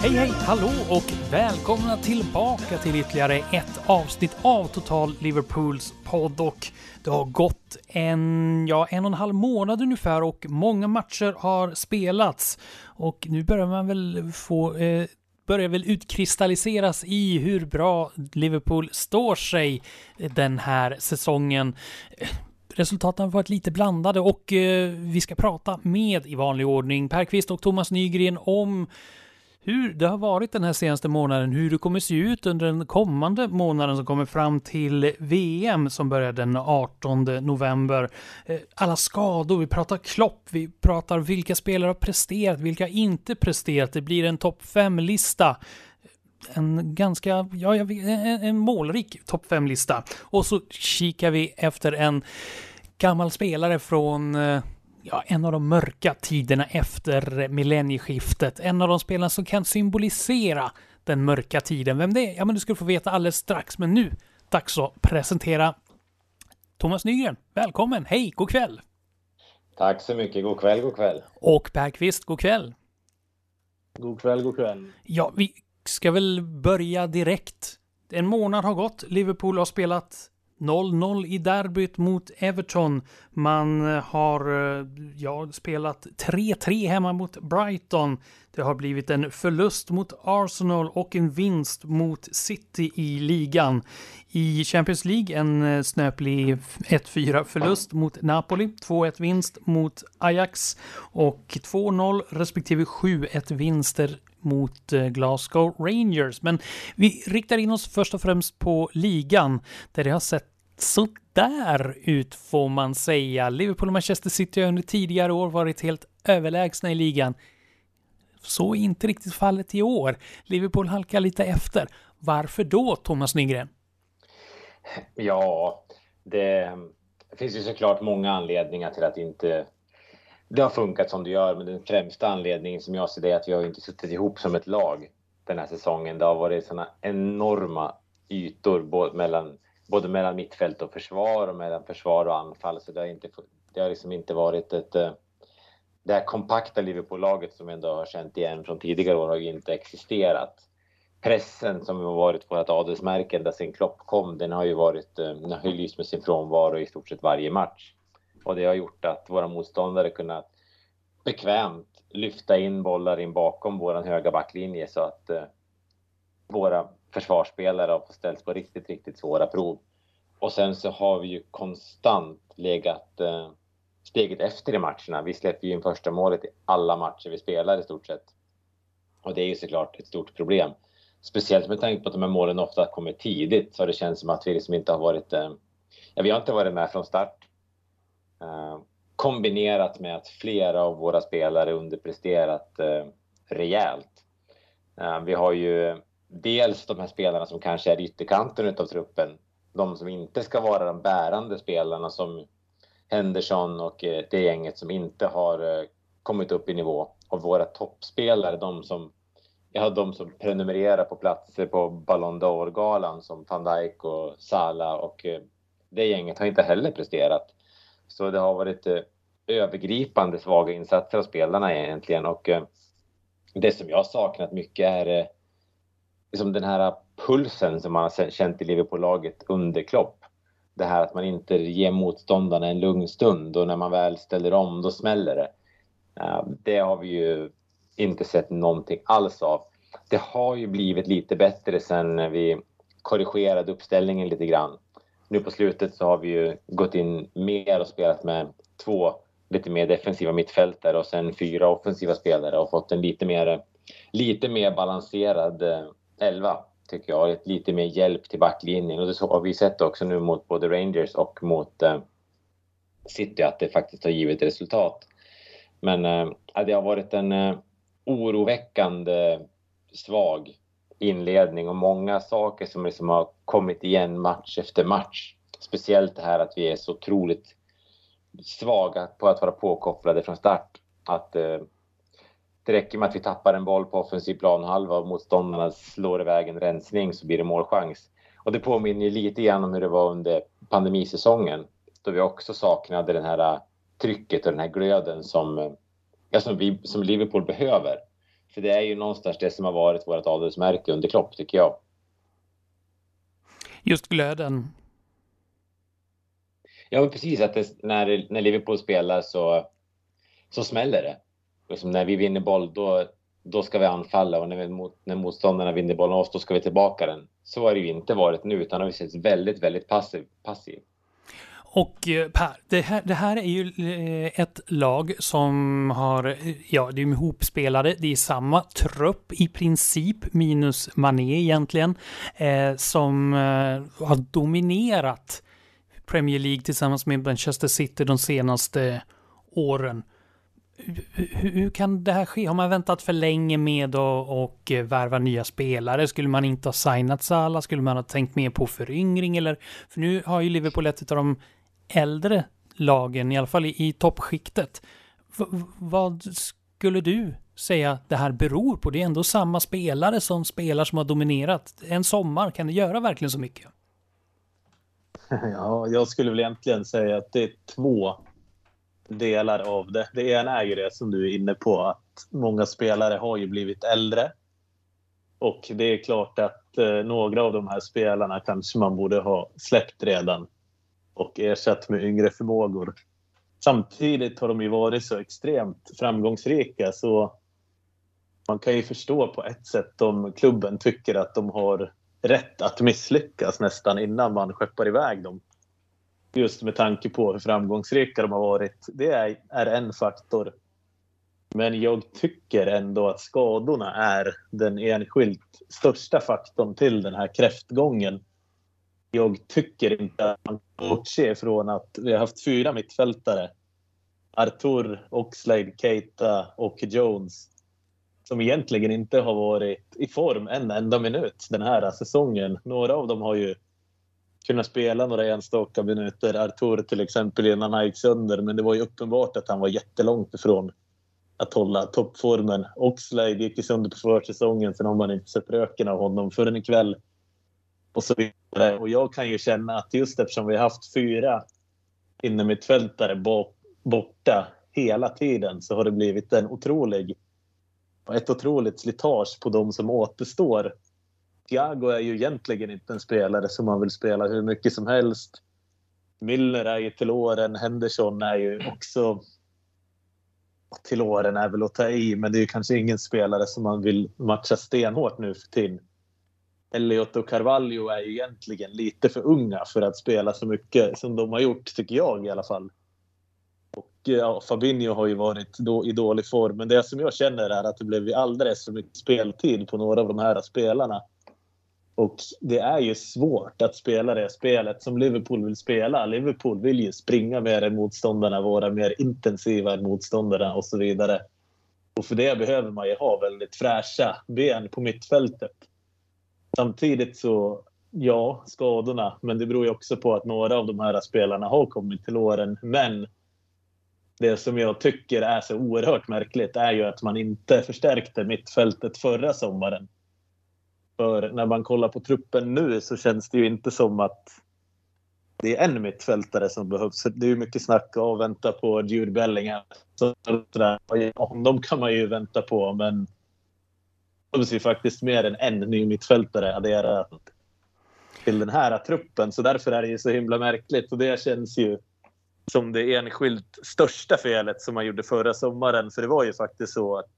Hej hej, hallå och välkomna tillbaka till ytterligare ett avsnitt av Total Liverpools podd. Och det har gått en, ja, en och en halv månad ungefär och många matcher har spelats. Och nu börjar man väl få eh, börjar väl utkristalliseras i hur bra Liverpool står sig den här säsongen. Resultaten har varit lite blandade och eh, vi ska prata med i vanlig ordning Per Kvist och Thomas Nygren om hur det har varit den här senaste månaden, hur det kommer se ut under den kommande månaden som kommer fram till VM som börjar den 18 november. Eh, alla skador, vi pratar Klopp, vi pratar vilka spelare har presterat, vilka inte presterat. Det blir en topp 5-lista en ganska, ja, en, en målrik topp 5-lista. Och så kikar vi efter en gammal spelare från eh, ja, en av de mörka tiderna efter millennieskiftet. En av de spelarna som kan symbolisera den mörka tiden. Vem det är? Ja, men du ska få veta alldeles strax. Men nu, dags att presentera Thomas Nygren. Välkommen! Hej, god kväll! Tack så mycket. God kväll, god kväll. Och Per Kvist, god kväll. God kväll, god kväll. Ja, vi ska väl börja direkt. En månad har gått. Liverpool har spelat 0-0 i derbyt mot Everton. Man eh, har eh, ja, spelat 3-3 hemma mot Brighton. Det har blivit en förlust mot Arsenal och en vinst mot City i ligan. I Champions League en eh, snöplig 1-4 förlust mot Napoli, 2-1 vinst mot Ajax och 2-0 respektive 7-1 vinster mot Glasgow Rangers. Men vi riktar in oss först och främst på ligan där det har sett sådär ut får man säga. Liverpool och Manchester City har under tidigare år varit helt överlägsna i ligan. Så är inte riktigt fallet i år. Liverpool halkar lite efter. Varför då, Thomas Nygren? Ja, det finns ju såklart många anledningar till att inte det har funkat som det gör, men den främsta anledningen som jag ser det är att vi har inte suttit ihop som ett lag den här säsongen. Det har varit sådana enorma ytor både mellan, både mellan mittfält och försvar och mellan försvar och anfall. Så det har, inte, det har liksom inte varit ett... Eh, det här kompakta Liverpool-laget som vi ändå har känt igen från tidigare år har ju inte existerat. Pressen som har varit vårt adelsmärke ända sedan Klopp kom, den har ju varit, eh, den har ju lyst med sin frånvaro i stort sett varje match. Och det har gjort att våra motståndare kunnat bekvämt lyfta in bollar in bakom vår höga backlinje så att eh, våra försvarsspelare har fått ställs på riktigt, riktigt svåra prov. Och sen så har vi ju konstant legat eh, steget efter i matcherna. Vi släpper ju in första målet i alla matcher vi spelar i stort sett. Och det är ju såklart ett stort problem. Speciellt med tanke på att de här målen ofta kommer tidigt så har det känts som att vi liksom inte har varit... Eh, ja, vi har inte varit med från start Eh, kombinerat med att flera av våra spelare underpresterat eh, rejält. Eh, vi har ju dels de här spelarna som kanske är ytterkanten utav truppen. De som inte ska vara de bärande spelarna som Henderson och eh, det gänget som inte har eh, kommit upp i nivå. Och våra toppspelare, de som, ja, de som prenumererar på platser på Ballon d'Or-galan som van Dijk och Salah och eh, det gänget har inte heller presterat. Så det har varit övergripande svaga insatser av spelarna egentligen och det som jag saknat mycket är liksom den här pulsen som man har känt i Liverpool-laget under Klopp. Det här att man inte ger motståndarna en lugn stund och när man väl ställer om då smäller det. Eh, det har vi ju inte sett någonting alls av. Det har ju blivit lite bättre sen vi korrigerade uppställningen lite grann nu på slutet så har vi ju gått in mer och spelat med två lite mer defensiva mittfältare och sen fyra offensiva spelare och fått en lite mer, lite mer balanserad eh, eh, elva tycker jag. Lite mer hjälp till backlinjen och det har vi sett också nu mot både Rangers och mot eh, City att det faktiskt har givit resultat. Men eh, det har varit en eh, oroväckande svag inledning och många saker som liksom har kommit igen match efter match. Speciellt det här att vi är så otroligt svaga på att vara påkopplade från start. Att eh, det räcker med att vi tappar en boll på offensiv planhalva och motståndarna slår iväg en rensning så blir det målchans. Och det påminner lite grann om hur det var under pandemisäsongen då vi också saknade den här trycket och den här glöden som, ja, som, vi, som Liverpool behöver. För det är ju någonstans det som har varit vårt adelsmärke under Klopp, tycker jag. Just glöden. Ja, men precis. Att det, när, när Liverpool spelar så, så smäller det. Liksom när vi vinner boll, då, då ska vi anfalla och när, vi, när motståndarna vinner bollen oss, då ska vi tillbaka den. Så har det ju inte varit nu, utan har vi sett väldigt, väldigt passiv. passiv. Och eh, Per, det här, det här är ju eh, ett lag som har, ja, det är ihopspelade, det är samma trupp i princip, minus Mané egentligen, eh, som eh, har dominerat Premier League tillsammans med Manchester City de senaste åren. Hur, hur, kan det här ske? Har man väntat för länge med att och värva nya spelare? Skulle man inte ha signat Salah? Skulle man ha tänkt mer på föryngring? Eller, för nu har ju Liverpool ett av de äldre lagen, i alla fall i, i toppskiktet. V vad skulle du säga det här beror på? Det är ändå samma spelare som spelar som har dominerat. En sommar, kan det göra verkligen så mycket? Ja, jag skulle väl egentligen säga att det är två delar av det. Det ena är ju det som du är inne på, att många spelare har ju blivit äldre. Och det är klart att eh, några av de här spelarna kanske man borde ha släppt redan och ersatt med yngre förmågor. Samtidigt har de ju varit så extremt framgångsrika så man kan ju förstå på ett sätt om klubben tycker att de har rätt att misslyckas nästan innan man skeppar iväg dem. Just med tanke på hur framgångsrika de har varit. Det är, är en faktor. Men jag tycker ändå att skadorna är den enskilt största faktorn till den här kräftgången. Jag tycker inte att man kan bortse från att vi har haft fyra mittfältare. Artur, Oxlade, Keita och Jones som egentligen inte har varit i form en enda minut den här säsongen. Några av dem har ju kunna spela några enstaka minuter. Artur till exempel innan han gick sönder, men det var ju uppenbart att han var jättelångt ifrån att hålla toppformen. Oxlade gick ju sönder på försäsongen, sen har man inte sett röken av honom förrän ikväll. Och så vidare. Och jag kan ju känna att just eftersom vi har haft fyra innermittfältare borta hela tiden så har det blivit en otrolig ett otroligt slitage på de som återstår. Thiago är ju egentligen inte en spelare som man vill spela hur mycket som helst. Milner är ju till åren, Henderson är ju också till åren är väl att ta i, men det är ju kanske ingen spelare som man vill matcha stenhårt nu för tiden. Elliot och Carvalho är ju egentligen lite för unga för att spela så mycket som de har gjort, tycker jag i alla fall. Och ja, Fabinho har ju varit då, i dålig form, men det som jag känner är att det blev alldeles för mycket speltid på några av de här spelarna. Och det är ju svårt att spela det spelet som Liverpool vill spela. Liverpool vill ju springa mer än motståndarna, vara mer intensiva än motståndarna och så vidare. Och för det behöver man ju ha väldigt fräscha ben på mittfältet. Samtidigt så, ja, skadorna. Men det beror ju också på att några av de här spelarna har kommit till åren. Men det som jag tycker är så oerhört märkligt är ju att man inte förstärkte mittfältet förra sommaren. För när man kollar på truppen nu så känns det ju inte som att det är en mittfältare som behövs. Det är ju mycket snack och vänta på Jude Bellingham. Så Honom kan man ju vänta på, men det behövs ju faktiskt mer än en ny mittfältare adderat till den här truppen. Så därför är det ju så himla märkligt och det känns ju som det enskilt största felet som man gjorde förra sommaren. För det var ju faktiskt så att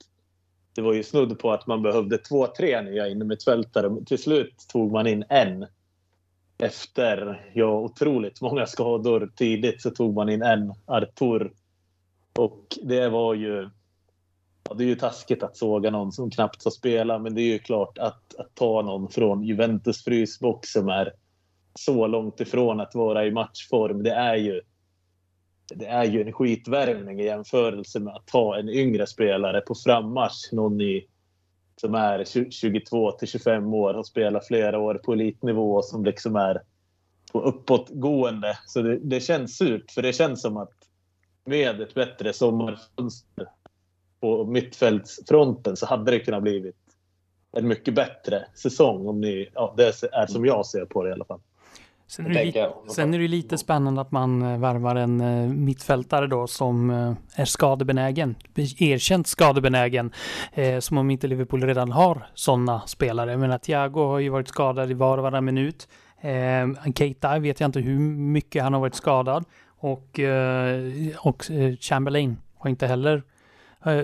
det var ju snudd på att man behövde två, tre nya innermittfältare. Till slut tog man in en. Efter ja, otroligt många skador tidigt så tog man in en, Artur. Och det var ju... Ja, det är ju taskigt att såga någon som knappt har spela, men det är ju klart att, att ta någon från Juventus frysbox som är så långt ifrån att vara i matchform. Det är ju det är ju en skitvärmning i jämförelse med att ha en yngre spelare på frammarsch. Någon i, som är 22 till 25 år och spelar flera år på elitnivå som liksom är på uppåtgående. Så det, det känns surt, för det känns som att med ett bättre sommarfönster på mittfältsfronten så hade det kunnat blivit en mycket bättre säsong. Om ni, ja, det är som jag ser på det i alla fall. Sen är, det lite, sen är det lite spännande att man eh, värvar en eh, mittfältare då som eh, är skadebenägen. Erkänt skadebenägen. Som om inte Liverpool redan har sådana spelare. Jag menar, Thiago har ju varit skadad i var och varannan minut. Keita vet jag inte hur mycket han har varit skadad. Och, och Chamberlain har inte heller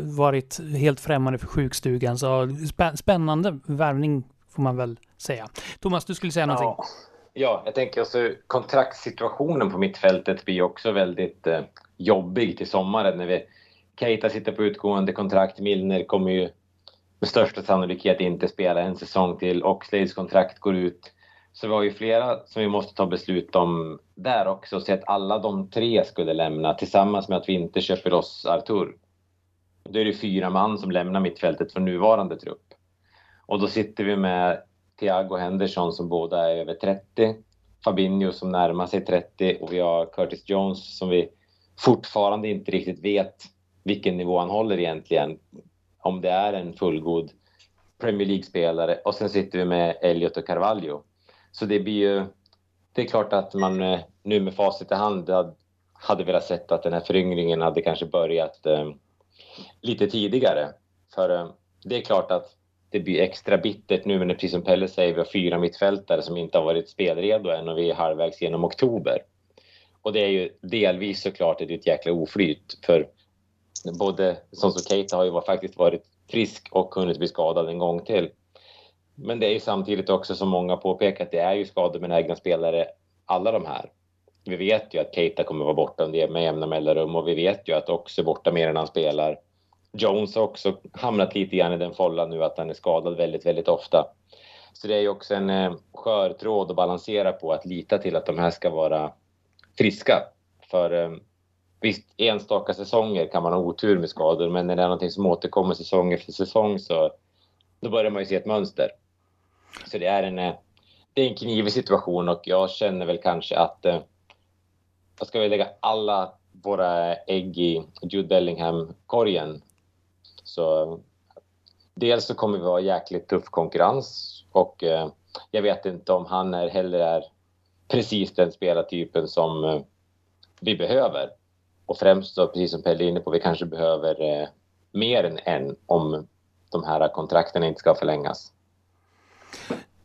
varit helt främmande för sjukstugan. Så spännande värvning får man väl säga. Thomas, du skulle säga någonting? Ja. Jag tänker alltså kontraktssituationen på mittfältet blir också väldigt eh, jobbig till sommaren när vi Keita sitter på utgående kontrakt. Milner kommer ju med största sannolikhet inte spela en säsong till. Oxlades kontrakt går ut. Så vi har ju flera som vi måste ta beslut om där också. Så att alla de tre skulle lämna tillsammans med att vi inte köper loss Artur. Då är det fyra man som lämnar mittfältet för nuvarande trupp. Och då sitter vi med Thiago Henderson som båda är över 30. Fabinho som närmar sig 30 och vi har Curtis Jones som vi fortfarande inte riktigt vet vilken nivå han håller egentligen. Om det är en fullgod Premier League-spelare och sen sitter vi med Elliot och Carvalho. Så det blir ju... Det är klart att man eh, nu med facit i hand hade velat sett att den här föryngringen hade kanske börjat eh, lite tidigare. För eh, det är klart att det blir extra bittert nu när, precis som Pelle säger, vi har fyra mittfältare som inte har varit spelredo än och vi är halvvägs genom oktober. Och det är ju delvis såklart ett, ett jäkla oflyt för både som Keita har ju faktiskt varit frisk och hunnit bli skadad en gång till. Men det är ju samtidigt också som många påpekat, det är ju skadebenägna spelare alla de här. Vi vet ju att Keita kommer vara borta med jämna mellanrum och vi vet ju att också borta mer än han spelar. Jones har också hamnat lite grann i den follan nu att han är skadad väldigt, väldigt ofta. Så det är ju också en eh, skör tråd att balansera på, att lita till att de här ska vara friska. För eh, visst, enstaka säsonger kan man ha otur med skador, men när det är någonting som återkommer säsong efter säsong så då börjar man ju se ett mönster. Så det är en, eh, det är en knivig situation och jag känner väl kanske att eh, jag ska väl lägga alla våra ägg i Jude Bellingham-korgen så dels så kommer vi ha jäkligt tuff konkurrens och eh, jag vet inte om han är, heller är precis den spelartypen som eh, vi behöver. Och främst då, precis som Pelle är inne på, vi kanske behöver eh, mer än en om de här kontrakten inte ska förlängas.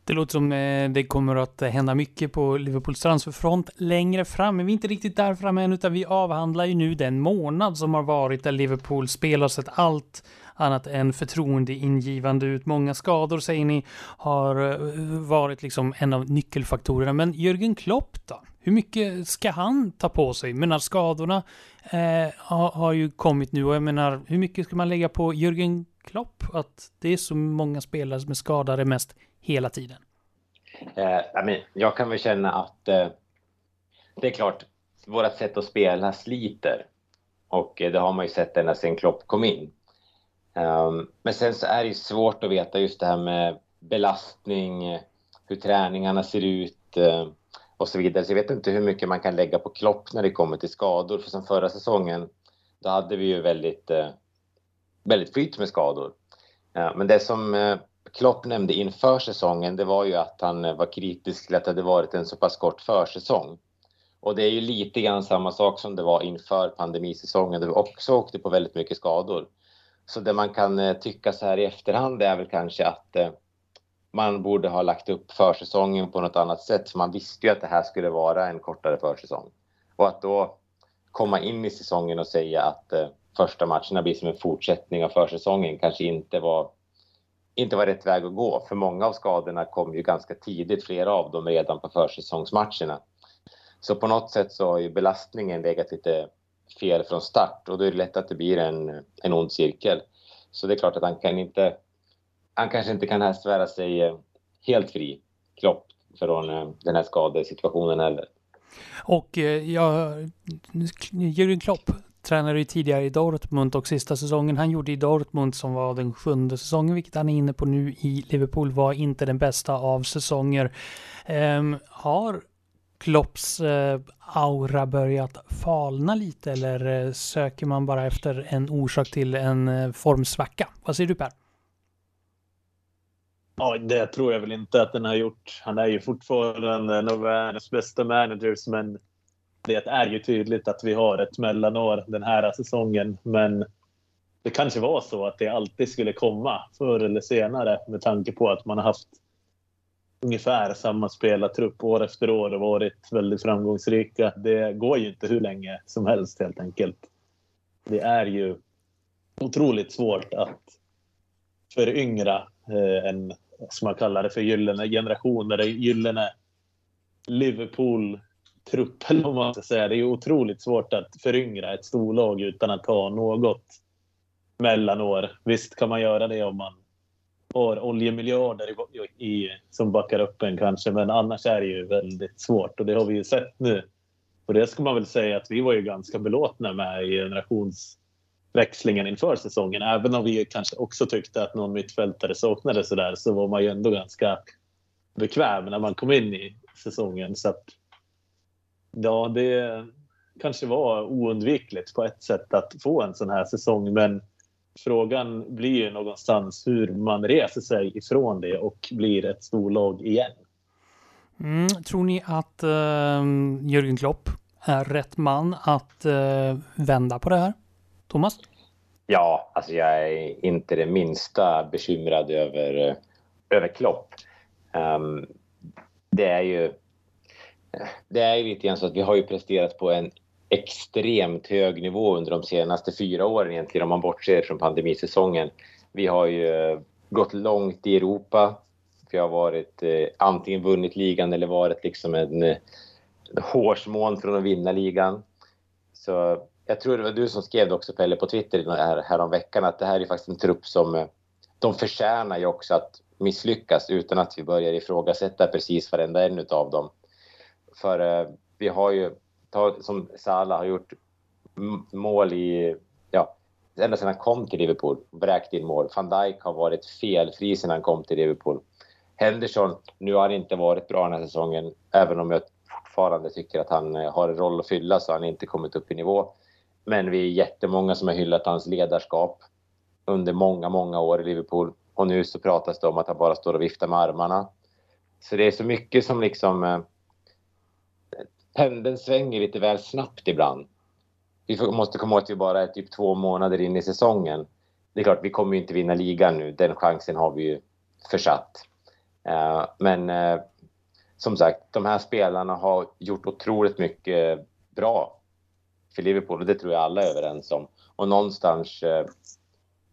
Det låter som eh, det kommer att hända mycket på Liverpools transferfront längre fram, men vi är inte riktigt där framme än, utan vi avhandlar ju nu den månad som har varit där Liverpool spelar sett allt annat än förtroendeingivande ut. Många skador säger ni har eh, varit liksom en av nyckelfaktorerna. Men Jürgen Klopp då? Hur mycket ska han ta på sig? Men skadorna eh, har, har, ju kommit nu och jag menar, hur mycket ska man lägga på Jürgen Klopp? Att det är så många spelare som är skadade mest hela tiden. Eh, jag kan väl känna att eh, det är klart, vårt sätt att spela sliter. Och eh, det har man ju sett ända sedan Klopp kom in. Um, men sen så är det ju svårt att veta just det här med belastning, hur träningarna ser ut uh, och så vidare. Så jag vet inte hur mycket man kan lägga på Klopp när det kommer till skador. För som förra säsongen, då hade vi ju väldigt, uh, väldigt flyt med skador. Men det som eh, Klopp nämnde inför säsongen, det var ju att han eh, var kritisk till att det hade varit en så pass kort försäsong. Och det är ju lite grann samma sak som det var inför pandemisäsongen, där vi också åkte på väldigt mycket skador. Så det man kan eh, tycka så här i efterhand är väl kanske att man borde ha lagt upp försäsongen på något annat sätt. För man visste ju att det här skulle vara en kortare försäsong. Och att då komma in i säsongen och säga att eh, första matcherna blir som en fortsättning av försäsongen kanske inte var, inte var rätt väg att gå. För många av skadorna kom ju ganska tidigt, flera av dem redan på försäsongsmatcherna. Så på något sätt så har ju belastningen legat lite fel från start och då är det lätt att det blir en, en ond cirkel. Så det är klart att han kan inte, han kanske inte kan svära sig eh, helt fri, Klopp, från eh, den här skadesituationen heller. Och eh, ja, Jürgen Klopp tränade ju tidigare i Dortmund och sista säsongen han gjorde i Dortmund som var den sjunde säsongen, vilket han är inne på nu i Liverpool, var inte den bästa av säsonger. Um, har Klopps eh, aura börjat falna lite eller eh, söker man bara efter en orsak till en eh, formsvacka? Vad säger du Per? Ja, det tror jag väl inte att den har gjort. Han är ju fortfarande en av världens bästa managers, men det är ju tydligt att vi har ett mellanår den här säsongen. Men det kanske var så att det alltid skulle komma förr eller senare med tanke på att man har haft ungefär samma spelartrupp år efter år och varit väldigt framgångsrika. Det går ju inte hur länge som helst helt enkelt. Det är ju otroligt svårt att föryngra eh, en, som man kallar det för, gyllene generation eller gyllene Liverpool-trupp eller vad man ska säga. Det är otroligt svårt att föryngra ett storlag utan att ha något mellanår. Visst kan man göra det om man har oljemiljarder i, i, som backar upp en kanske, men annars är det ju väldigt svårt och det har vi ju sett nu. Och det ska man väl säga att vi var ju ganska belåtna med i generationsväxlingen inför säsongen. Även om vi kanske också tyckte att någon mittfältare saknades så där så var man ju ändå ganska bekväm när man kom in i säsongen. Så att, ja, det kanske var oundvikligt på ett sätt att få en sån här säsong, men frågan blir ju någonstans hur man reser sig ifrån det och blir ett storlag igen. Mm, tror ni att uh, Jürgen Klopp är rätt man att uh, vända på det här? Thomas? Ja, alltså jag är inte det minsta bekymrad över, över Klopp. Um, det är ju det är ju lite grann så att vi har ju presterat på en extremt hög nivå under de senaste fyra åren egentligen om man bortser från pandemisäsongen. Vi har ju eh, gått långt i Europa. Vi har varit eh, antingen vunnit ligan eller varit liksom en, en hårsmån från att vinna ligan. Så jag tror det var du som skrev det också Pelle på Twitter här, häromveckan att det här är faktiskt en trupp som eh, de förtjänar ju också att misslyckas utan att vi börjar ifrågasätta precis varenda en av dem. För eh, vi har ju som Salah har gjort mål i, ja, ända sedan han kom till Liverpool, vräkt in mål. Van Dijk har varit felfri sedan han kom till Liverpool. Henderson, nu har han inte varit bra den här säsongen, även om jag fortfarande tycker att han eh, har en roll att fylla så har han inte kommit upp i nivå. Men vi är jättemånga som har hyllat hans ledarskap under många, många år i Liverpool. Och nu så pratas det om att han bara står och viftar med armarna. Så det är så mycket som liksom eh, pendeln svänger lite väl snabbt ibland. Vi måste komma ihåg att vi bara är typ två månader in i säsongen. Det är klart, vi kommer inte vinna ligan nu. Den chansen har vi ju försatt. Eh, men eh, som sagt, de här spelarna har gjort otroligt mycket bra för Liverpool och det tror jag alla är överens om. Och någonstans, eh,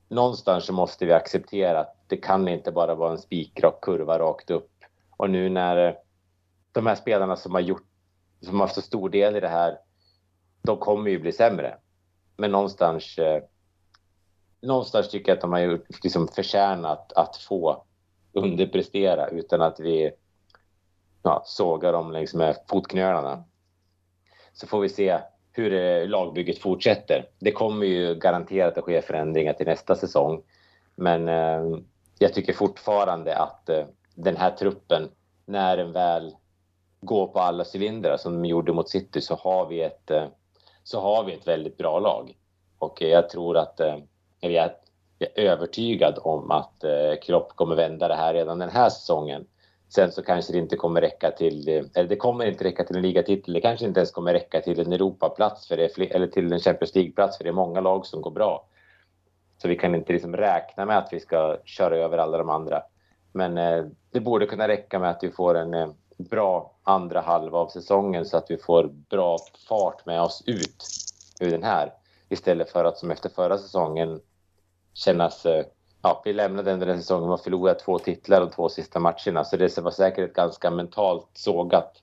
någonstans så måste vi acceptera att det kan inte bara vara en spikrak kurva rakt upp. Och nu när de här spelarna som har gjort som har haft så stor del i det här, de kommer ju bli sämre. Men någonstans, eh, någonstans tycker jag att de har gjort, liksom förtjänat att få underprestera utan att vi ja, sågar dem längs med fotknölarna. Så får vi se hur eh, lagbygget fortsätter. Det kommer ju garanterat att ske förändringar till nästa säsong. Men eh, jag tycker fortfarande att eh, den här truppen, när den väl gå på alla cylindrar som de gjorde mot City så har vi ett, eh, så har vi ett väldigt bra lag. Och eh, jag tror att, eh, eller jag är övertygad om att eh, Klopp kommer vända det här redan den här säsongen. Sen så kanske det inte kommer räcka till, eller det kommer inte räcka till en ligatitel. Det kanske inte ens kommer räcka till en Europaplats för det, eller till en Champions League-plats för det är många lag som går bra. Så vi kan inte liksom räkna med att vi ska köra över alla de andra. Men det borde kunna räcka med att vi får en bra andra halva av säsongen så att vi får bra fart med oss ut ur den här. Istället för att som efter förra säsongen kännas... Eh, ja, vi lämnade den den säsongen och förlorade två titlar de två sista matcherna. Så det var säkert ett ganska mentalt sågat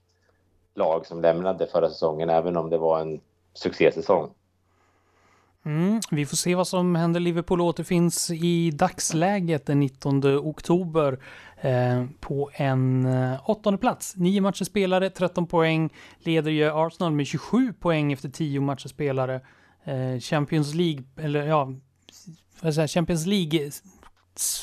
lag som lämnade förra säsongen, även om det var en succésäsong. Mm, vi får se vad som händer. Liverpool återfinns i dagsläget den 19 oktober eh, på en eh, åttonde plats. Nio matcher spelare, 13 poäng. Leder ju Arsenal med 27 poäng efter tio matcher spelare. Eh, Champions League, eller ja, vad säga, Champions League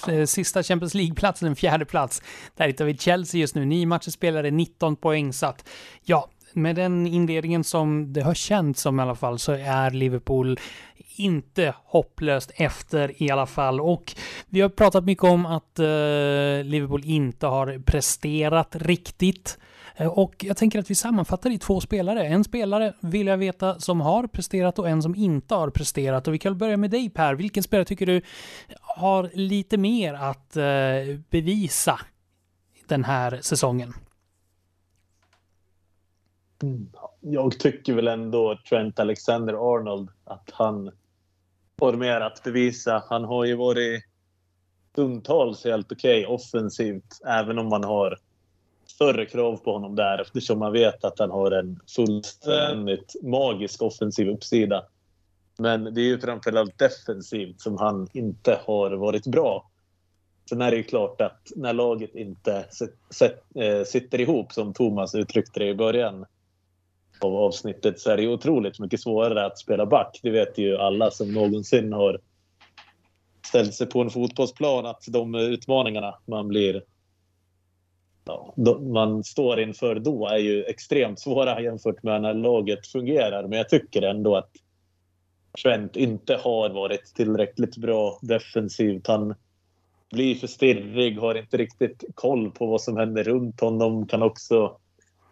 eh, sista Champions League-platsen, en fjärde plats. Där hittar vi Chelsea just nu, nio matcher spelare, 19 poäng. Så att, ja, med den inledningen som det har känts som i alla fall så är Liverpool inte hopplöst efter i alla fall. Och vi har pratat mycket om att eh, Liverpool inte har presterat riktigt. Eh, och jag tänker att vi sammanfattar i två spelare. En spelare vill jag veta som har presterat och en som inte har presterat. Och vi kan börja med dig Per. Vilken spelare tycker du har lite mer att eh, bevisa den här säsongen? Jag tycker väl ändå Trent Alexander-Arnold att han har mer att bevisa. Han har ju varit stundtals helt okej okay, offensivt, även om man har större krav på honom där eftersom man vet att han har en fullständigt magisk offensiv uppsida. Men det är ju framförallt defensivt som han inte har varit bra. Sen är det ju klart att när laget inte eh, sitter ihop, som Thomas uttryckte det i början, av avsnittet så är det otroligt mycket svårare att spela back. Det vet ju alla som någonsin har ställt sig på en fotbollsplan att de utmaningarna man blir ja, man står inför då är ju extremt svåra jämfört med när laget fungerar. Men jag tycker ändå att Trent inte har varit tillräckligt bra defensivt. Han blir för stirrig, har inte riktigt koll på vad som händer runt honom. Kan också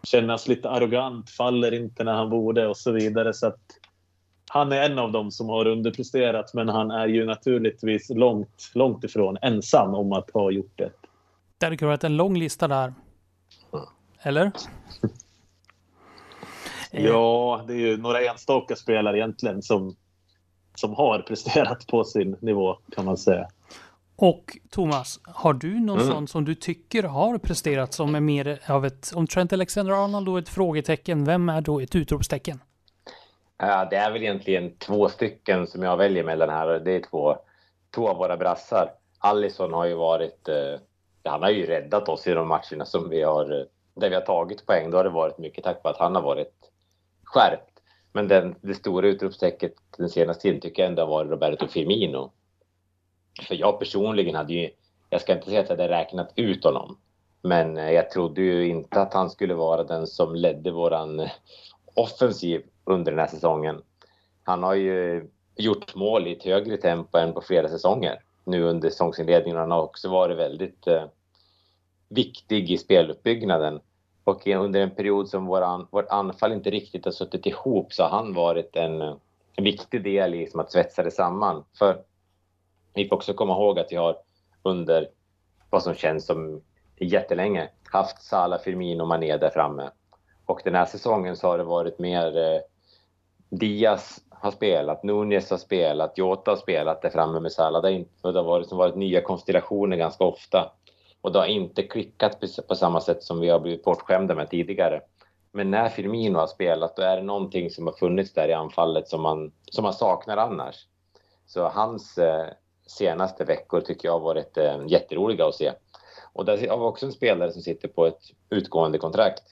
kännas lite arrogant, faller inte när han borde och så vidare. Så att han är en av dem som har underpresterat, men han är ju naturligtvis långt, långt ifrån ensam om att ha gjort det. Det hade kunnat en lång lista där. Eller? ja, det är ju några enstaka spelare egentligen som, som har presterat på sin nivå kan man säga. Och Thomas, har du någon mm. sån som du tycker har presterat som är mer av ett, om Trent Alexander-Arnold då är ett frågetecken, vem är då ett utropstecken? Ja, det är väl egentligen två stycken som jag väljer mellan här. Det är två, två av våra brassar. Allison har ju varit, eh, han har ju räddat oss i de matcherna som vi har, där vi har tagit poäng. Då har det varit mycket tack vare att han har varit skärpt. Men den, det stora utropstecket den senaste tiden tycker jag ändå har varit Roberto Firmino för jag personligen hade ju, jag ska inte säga att jag hade räknat ut honom, men eh, jag trodde ju inte att han skulle vara den som ledde våran eh, offensiv under den här säsongen. Han har ju gjort mål i ett högre tempo än på flera säsonger nu under säsongsinledningen. Han har också varit väldigt eh, viktig i speluppbyggnaden. Och under en period som våran, vårt anfall inte riktigt har suttit ihop så har han varit en, eh, en viktig del i liksom, att svetsa det samman. För vi får också komma ihåg att vi har under vad som känns som jättelänge haft Sala, Firmino och Mané där framme. Och den här säsongen så har det varit mer eh, Diaz har spelat, Nunez har spelat, Jota har spelat där framme med Salah. Det har, det har varit, varit nya konstellationer ganska ofta. Och det har inte klickat på, på samma sätt som vi har blivit bortskämda med tidigare. Men när Firmino har spelat då är det någonting som har funnits där i anfallet som man, som man saknar annars. Så hans eh, senaste veckor tycker jag har varit eh, jätteroliga att se. Och där har vi också en spelare som sitter på ett utgående kontrakt.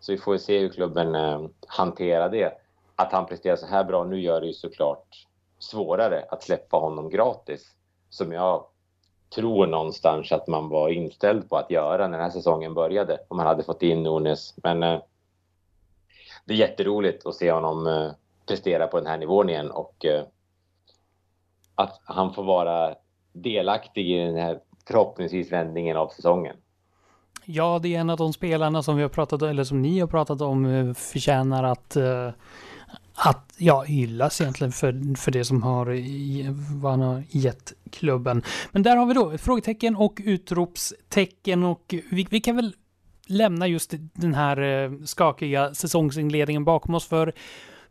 Så vi får se hur klubben eh, hanterar det. Att han presterar så här bra nu gör det ju såklart svårare att släppa honom gratis. Som jag tror någonstans att man var inställd på att göra när den här säsongen började. Om man hade fått in Nunes. Men eh, det är jätteroligt att se honom eh, prestera på den här nivån igen och eh, att han får vara delaktig i den här förhoppningsvis vändningen av säsongen. Ja, det är en av de spelarna som vi har pratat om, eller som ni har pratat om, eh, förtjänar att, eh, att ja, hyllas egentligen för, för det som har, vad han har gett klubben. Men där har vi då ett frågetecken och utropstecken och vi, vi kan väl lämna just den här eh, skakiga säsongsinledningen bakom oss för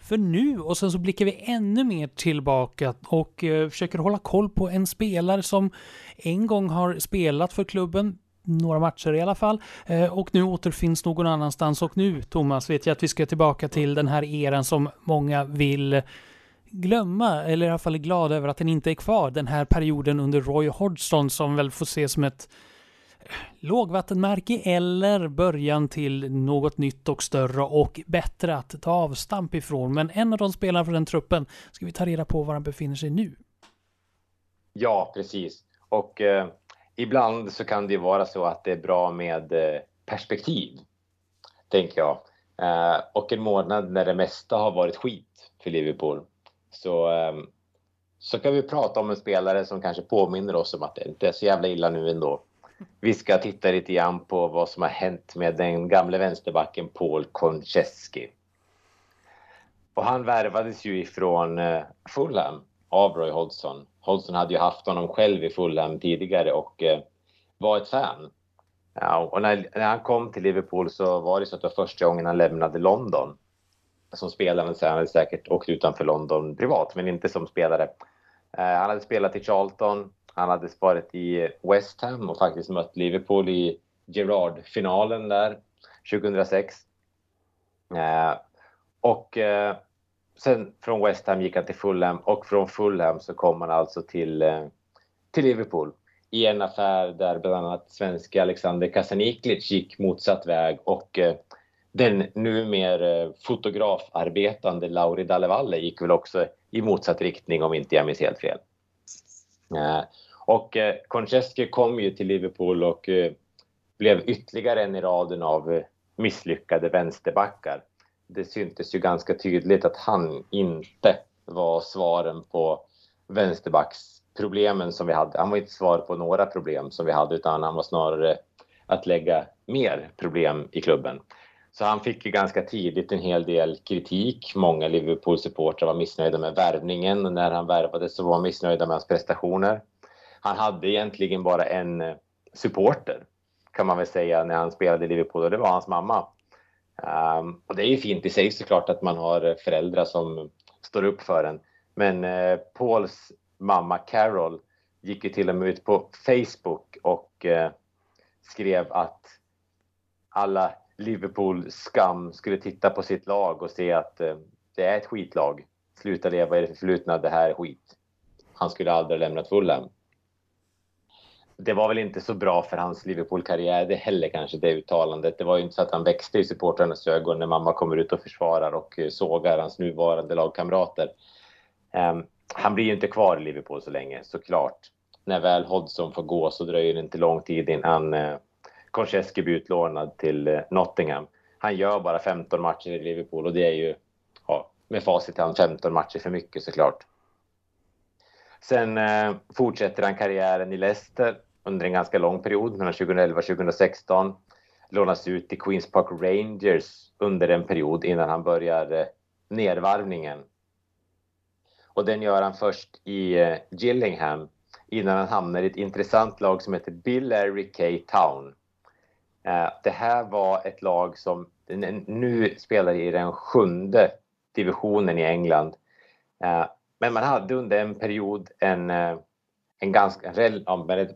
för nu och sen så blickar vi ännu mer tillbaka och eh, försöker hålla koll på en spelare som en gång har spelat för klubben, några matcher i alla fall, eh, och nu återfinns någon annanstans. Och nu, Thomas, vet jag att vi ska tillbaka till den här eran som många vill glömma, eller i alla fall är glada över att den inte är kvar. Den här perioden under Roy Hodgson som väl får ses som ett lågvattenmärke eller början till något nytt och större och bättre att ta avstamp ifrån. Men en av de spelarna från den truppen ska vi ta reda på var han befinner sig nu. Ja, precis. Och eh, ibland så kan det vara så att det är bra med eh, perspektiv, tänker jag. Eh, och en månad när det mesta har varit skit för Liverpool. Så, eh, så kan vi prata om en spelare som kanske påminner oss om att det inte är så jävla illa nu ändå. Vi ska titta lite grann på vad som har hänt med den gamle vänsterbacken Paul Konchesky. Och han värvades ju ifrån eh, Fulham av Roy Hodgson. Hodgson hade ju haft honom själv i Fulham tidigare och eh, var ett fan. Ja, och när, när, han kom till Liverpool så var det så att det var första gången han lämnade London. Som spelare, så han hade säkert åkt utanför London privat, men inte som spelare. Eh, han hade spelat i Charlton, han hade sparat i West Ham och faktiskt mött Liverpool i Gerard-finalen där 2006. Eh, och eh, sen från West Ham gick han till Fulham och från Fulham så kom han alltså till, eh, till Liverpool i en affär där bland annat svenska Alexander Kasaniklic gick motsatt väg och eh, den numera eh, fotografarbetande Lauri Dalevalle gick väl också i motsatt riktning om inte jag minns helt fel. Och eh, Konchesky kom ju till Liverpool och eh, blev ytterligare en i raden av eh, misslyckade vänsterbackar. Det syntes ju ganska tydligt att han inte var svaren på vänsterbacksproblemen som vi hade. Han var inte svar på några problem som vi hade utan han var snarare att lägga mer problem i klubben. Så han fick ju ganska tidigt en hel del kritik. Många Liverpool-supportrar var missnöjda med värvningen och när han värvades så var missnöjda med hans prestationer. Han hade egentligen bara en eh, supporter kan man väl säga när han spelade i Liverpool och det var hans mamma. Um, och det är ju fint i sig såklart att man har föräldrar som står upp för en. Men uh, Pauls mamma Carol gick ju till och med ut på Facebook och uh, skrev att alla Liverpool-skam skulle titta på sitt lag och se att eh, det är ett skitlag. Sluta leva i det förflutna, det här är skit. Han skulle aldrig ha lämnat Fulham det var väl inte så bra för hans Liverpool-karriär det heller kanske, det uttalandet. Det var ju inte så att han växte i supportrarnas ögon när mamma kommer ut och försvarar och eh, sågar hans nuvarande lagkamrater. Um, han blir ju inte kvar i Liverpool så länge, såklart. När väl Hodgson får gå så dröjer det inte lång tid innan uh, Konchesky blir utlånad till eh, Nottingham. Han gör bara 15 matcher i Liverpool och det är ju, ja, med facit han 15 matcher för mycket såklart. Sen eh, fortsätter han karriären i Leicester under en ganska lång period, mellan 2011 och 2016. Lånas ut till Queens Park Rangers under en period innan han börjar eh, nedvarvningen. Och den gör han först i eh, Gillingham innan han hamnar i ett intressant lag som heter Billericay Town. Eh, det här var ett lag som nu spelar i den sjunde divisionen i England. Eh, men man hade under en period en, eh, en ganska,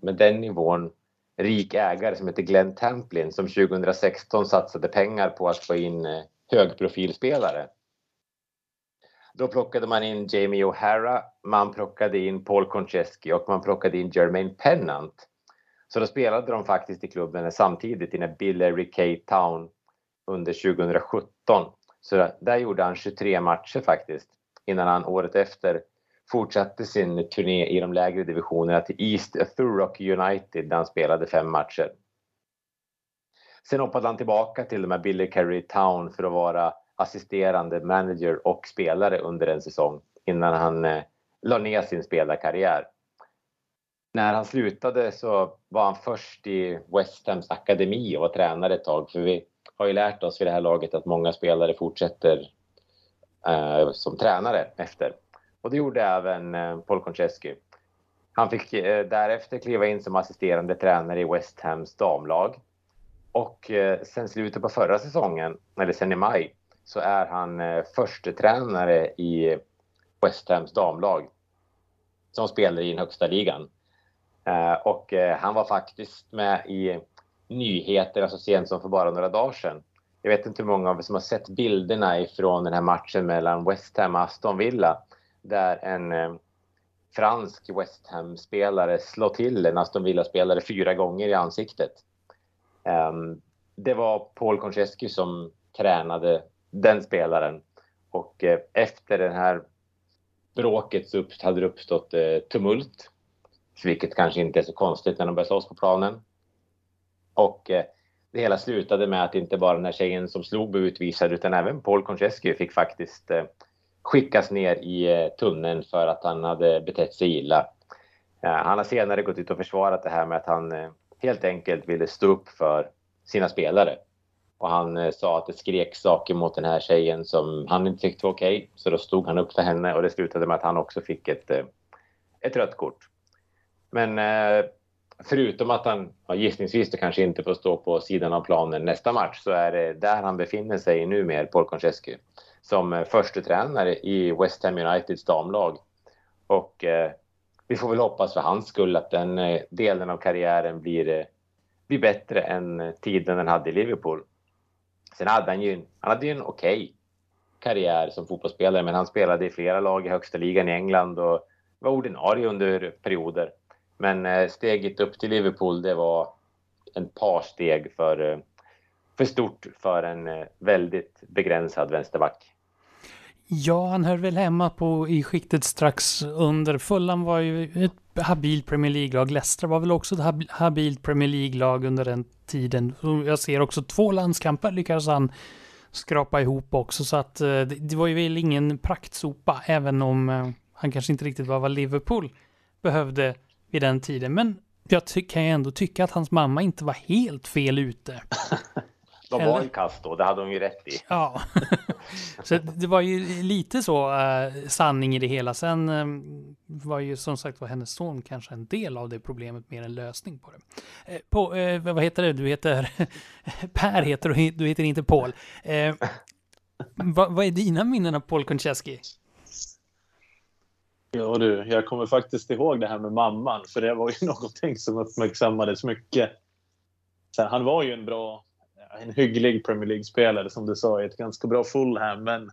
med, den nivån, rik ägare som heter Glenn Templin som 2016 satsade pengar på att få in högprofilspelare. Då plockade man in Jamie O'Hara, man plockade in Paul Konchesky och man plockade in Jermaine Pennant. Så då spelade de faktiskt i klubben samtidigt i Billary K Town under 2017. Så där gjorde han 23 matcher faktiskt innan han året efter fortsatte sin turné i de lägre divisionerna till East Thurrock United där han spelade fem matcher. Sen hoppade han tillbaka till de här Billy Carey Town för att vara assisterande manager och spelare under en säsong innan han eh, la ner sin spelarkarriär. När han slutade så var han först i West Hams akademi och var tränare ett tag för vi har ju lärt oss vid det här laget att många spelare fortsätter eh, som tränare efter. Och det gjorde även eh, Paul Konchesky. Han fick eh, därefter kliva in som assisterande tränare i West Hams damlag. Och eh, sen slutet på förra säsongen, eller sen i maj, så är han eh, första tränare i West Hams damlag. Som spelar i den högsta ligan. Eh, och eh, han var faktiskt med i nyheterna så alltså sent som för bara några dagar sedan jag vet inte hur många av er som har sett bilderna ifrån den här matchen mellan West Ham och Aston Villa där en eh, fransk West Ham-spelare slår till en Aston Villa-spelare fyra gånger i ansiktet. Ehm, det var Paul Konchesky som tränade den spelaren och efter det här bråket så hade det uppstått tumult. Vilket kanske inte är så konstigt när de börjar slåss på planen. Och eh, det hela slutade med att inte bara den här tjejen som slog blev utvisad utan även Paul Konchesky fick faktiskt eh, skickas ner i eh, tunneln för att han hade betett sig illa. Eh, han har senare gått ut och försvarat det här med att han eh, helt enkelt ville stå upp för sina spelare. Och han eh, sa att det skrek saker mot den här tjejen som han inte tyckte var okej. Okay, så då stod han upp för henne och det slutade med att han också fick ett, eh, ett rött kort. Men eh, förutom att han ja, gissningsvis då kanske inte får stå på sidan av planen nästa match så är det där han befinner sig nu med Paul Konchesky som eh, första tränare i West Ham Uniteds damlag. Och eh, vi får väl hoppas för hans skull att den eh, delen av karriären blir, eh, blir bättre än eh, tiden den hade i Liverpool. Sen hade han ju, han hade ju en okej okay karriär som fotbollsspelare men han spelade i flera lag i högsta ligan i England och var ordinarie under perioder. Men eh, steget upp till Liverpool, det var en par steg för, eh, för stort för en eh, väldigt begränsad vänsterback. Ja, han hör väl hemma på, i skiktet strax under. Fulham var ju ett habilt Premier League-lag. Leicester var väl också ett habilt Premier League-lag under den tiden. Jag ser också två landskamper lyckades han skrapa ihop också. Så att det var ju väl ingen praktsopa, även om han kanske inte riktigt var vad Liverpool behövde vid den tiden. Men jag kan ju ändå tycka att hans mamma inte var helt fel ute. De var ju kast då, det hade hon ju rätt i. Ja, så det var ju lite så uh, sanning i det hela. Sen um, var ju som sagt var hennes son kanske en del av det problemet mer än lösning på det. Uh, på, uh, vad heter det? Du heter Per heter du, du heter inte Paul. vad, vad är dina minnen av Paul Konchesky? Ja du, jag kommer faktiskt ihåg det här med mamman, för det var ju någonting som uppmärksammades mycket. Så han var ju en bra, en hygglig Premier League-spelare som du sa, i ett ganska bra Fulham, men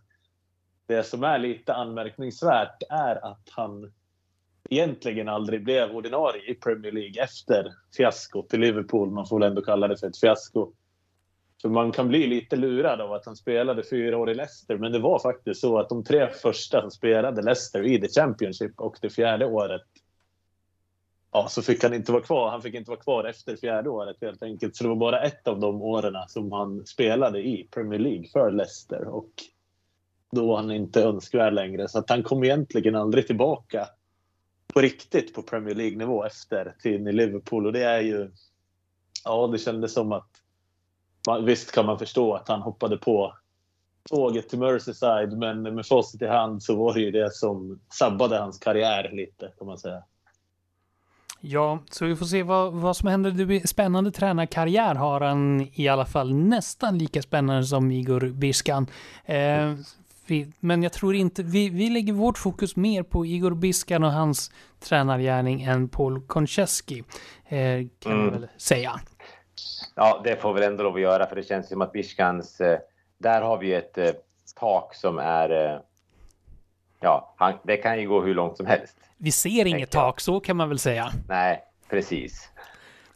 det som är lite anmärkningsvärt är att han egentligen aldrig blev ordinarie i Premier League efter fiaskot i Liverpool. Man får väl ändå kalla det för ett fiasko. För man kan bli lite lurad av att han spelade fyra år i Leicester. Men det var faktiskt så att de tre första som spelade Leicester i The Championship och det fjärde året Ja, så fick han inte vara kvar. Han fick inte vara kvar efter fjärde året helt enkelt. Så det var bara ett av de åren som han spelade i Premier League för Leicester. Och då var han inte önskvärd längre. Så att han kom egentligen aldrig tillbaka på riktigt på Premier League-nivå efter tiden i Liverpool. Och det är ju... Ja, det kändes som att visst kan man förstå att han hoppade på tåget till Merseyside men med facit i hand så var det ju det som sabbade hans karriär lite kan man säga. Ja, så vi får se vad, vad som händer. Det blir spännande tränarkarriär har han i alla fall nästan lika spännande som Igor Biskan. Eh, vi, men jag tror inte, vi, vi lägger vårt fokus mer på Igor Biskan och hans tränargärning än Paul Konchesky. Eh, kan mm. man väl säga. Ja, det får vi ändå lov att göra för det känns som att Bishkans, eh, där har vi ett eh, tak som är, eh, ja, han, det kan ju gå hur långt som helst. Vi ser inget tak, så kan man väl säga. Nej, precis.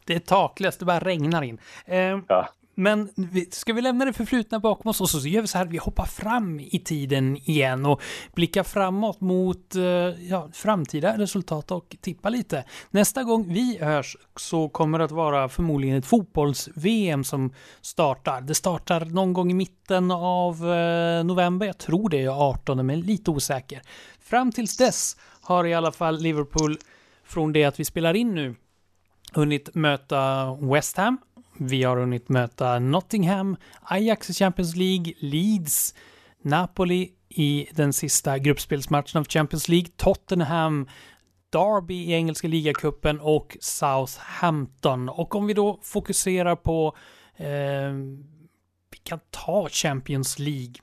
Det är taklöst, det bara regnar in. Eh, ja. Men ska vi lämna det förflutna bakom oss och så gör vi så här, vi hoppar fram i tiden igen och blickar framåt mot eh, ja, framtida resultat och tippa lite. Nästa gång vi hörs så kommer det att vara förmodligen ett fotbolls-VM som startar. Det startar någon gång i mitten av eh, november, jag tror det är 18 men lite osäker. Fram tills dess har i alla fall Liverpool från det att vi spelar in nu hunnit möta West Ham vi har hunnit möta Nottingham, Ajax i Champions League, Leeds, Napoli i den sista gruppspelsmatchen av Champions League, Tottenham, Derby i engelska ligacupen och Southampton. Och om vi då fokuserar på, eh, vi kan ta Champions League.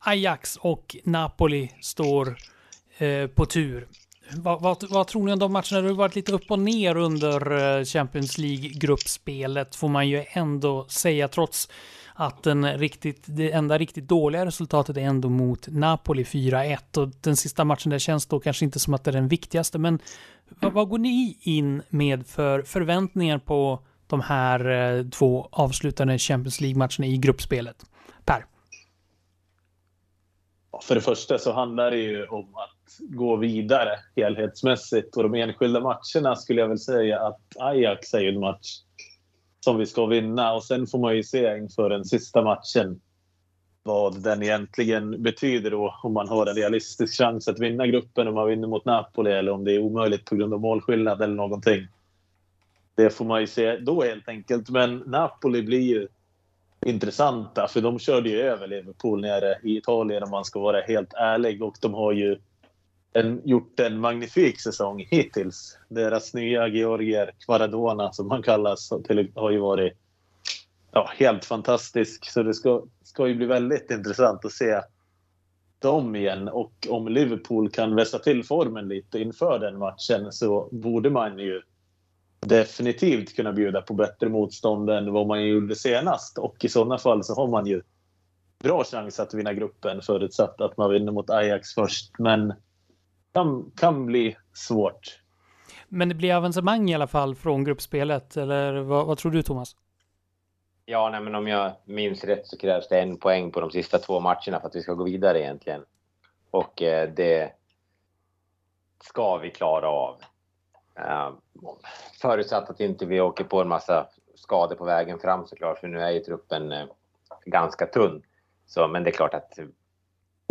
Ajax och Napoli står eh, på tur. Vad, vad, vad, tror ni om de matcherna? Det har varit lite upp och ner under eh, Champions League-gruppspelet får man ju ändå säga trots att den riktigt, det enda riktigt dåliga resultatet är ändå mot Napoli 4-1 och den sista matchen där känns då kanske inte som att det är den viktigaste men vad, vad går ni in med för förväntningar på de här eh, två avslutande Champions League-matcherna i gruppspelet? Per? För det första så handlar det ju om att gå vidare helhetsmässigt. Och de enskilda matcherna skulle jag väl säga att Ajax är ju en match som vi ska vinna. Och sen får man ju se inför den sista matchen vad den egentligen betyder då. Om man har en realistisk chans att vinna gruppen om man vinner mot Napoli eller om det är omöjligt på grund av målskillnad eller någonting. Det får man ju se då helt enkelt. Men Napoli blir ju intressanta för de körde ju över Liverpool nere i Italien om man ska vara helt ärlig. Och de har ju en, gjort en magnifik säsong hittills. Deras nya Georgier, Kvaradona som han kallas, har ju varit ja, helt fantastisk. Så det ska, ska ju bli väldigt intressant att se dem igen. Och om Liverpool kan vässa till formen lite inför den matchen så borde man ju definitivt kunna bjuda på bättre motstånd än vad man gjorde senast. Och i sådana fall så har man ju bra chans att vinna gruppen förutsatt att man vinner mot Ajax först. Men kan, kan bli svårt. Men det blir avancemang i alla fall från gruppspelet, eller vad, vad tror du Thomas? Ja, nej, men om jag minns rätt så krävs det en poäng på de sista två matcherna för att vi ska gå vidare egentligen. Och eh, det ska vi klara av. Uh, förutsatt att inte vi åker på en massa skador på vägen fram såklart, för nu är ju truppen uh, ganska tunn. Så, men det är klart att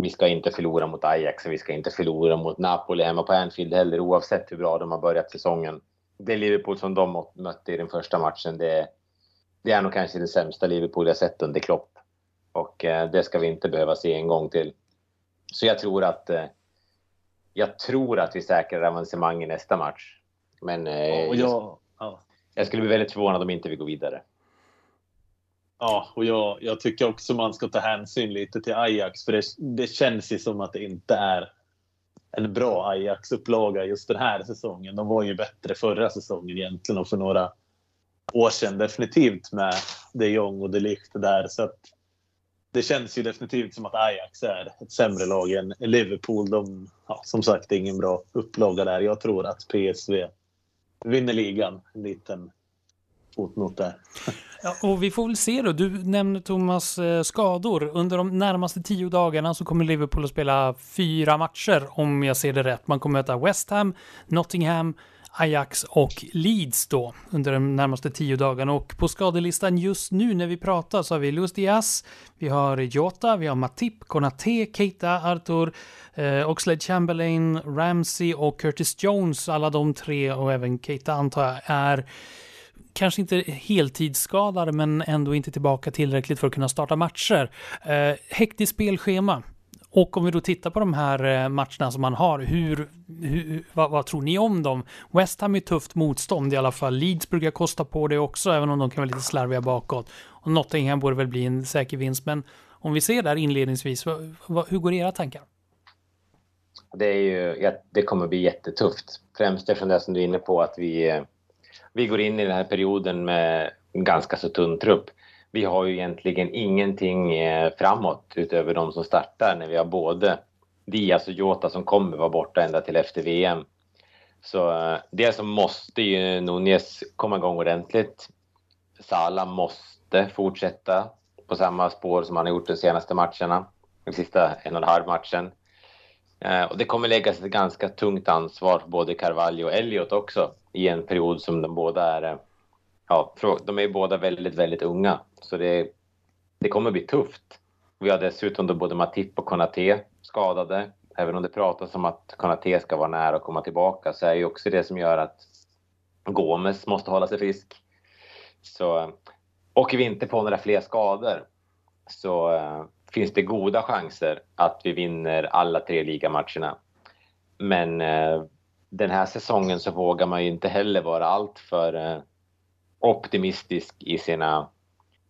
vi ska inte förlora mot Ajax och vi ska inte förlora mot Napoli hemma på Anfield heller oavsett hur bra de har börjat säsongen. Det Liverpool som de mötte i den första matchen, det, det är nog kanske det sämsta Liverpool jag sett under Klopp. Och eh, det ska vi inte behöva se en gång till. Så jag tror att eh, jag tror att vi säkrar avancemang i nästa match. Men eh, och jag, ja. jag skulle bli väldigt förvånad om inte vi går vidare. Ja, och jag, jag tycker också man ska ta hänsyn lite till Ajax. För det, det känns ju som att det inte är en bra Ajax-upplaga just den här säsongen. De var ju bättre förra säsongen egentligen och för några år sedan definitivt med de Jong och de Ligt där. Så att det känns ju definitivt som att Ajax är ett sämre lag än Liverpool. De, ja, som sagt, det är ingen bra upplaga där. Jag tror att PSV vinner ligan. En liten fotnot där. Ja, och vi får väl se då. Du nämner Thomas eh, skador. Under de närmaste tio dagarna så kommer Liverpool att spela fyra matcher om jag ser det rätt. Man kommer möta West Ham, Nottingham, Ajax och Leeds då under de närmaste tio dagarna. Och på skadelistan just nu när vi pratar så har vi Luis Diaz, vi har Jota, vi har Matip, Konate, Keita, Arthur, eh, Oxlade Chamberlain, Ramsey och Curtis Jones. Alla de tre och även Keita antar jag är kanske inte heltidsskadade men ändå inte tillbaka tillräckligt för att kunna starta matcher. Eh, hektiskt spelschema. Och om vi då tittar på de här eh, matcherna som man har, hur, hur vad, vad, tror ni om dem? West Ham är tufft motstånd i alla fall. Leeds brukar kosta på det också, även om de kan vara lite slarviga bakåt. Och Nottingham borde väl bli en säker vinst, men om vi ser där inledningsvis, vad, vad, hur går era tankar? Det, är ju, det kommer bli jättetufft. Främst eftersom det som du är inne på att vi, eh, vi går in i den här perioden med en ganska så tunn trupp vi har ju egentligen ingenting eh, framåt utöver de som startar när vi har både Diaz och Jota som kommer vara borta ända till efter VM. Så eh, det som måste ju Nunez komma igång ordentligt. Salah måste fortsätta på samma spår som han har gjort de senaste matcherna. Den sista en och en halv matchen. Eh, och det kommer läggas ett ganska tungt ansvar på både Carvalho och Elliot också i en period som de båda är eh, ja, de är båda väldigt, väldigt unga. Så det, det kommer bli tufft. Vi har dessutom då både Matip och Konate skadade. Även om det pratas om att Konate ska vara nära att komma tillbaka så är ju också det som gör att Gomes måste hålla sig frisk. Så eh, åker vi inte på några fler skador så finns det goda chanser att vi vinner alla tre ligamatcherna. Men eh, den här säsongen så vågar man ju inte heller vara alltför eh, optimistisk i sina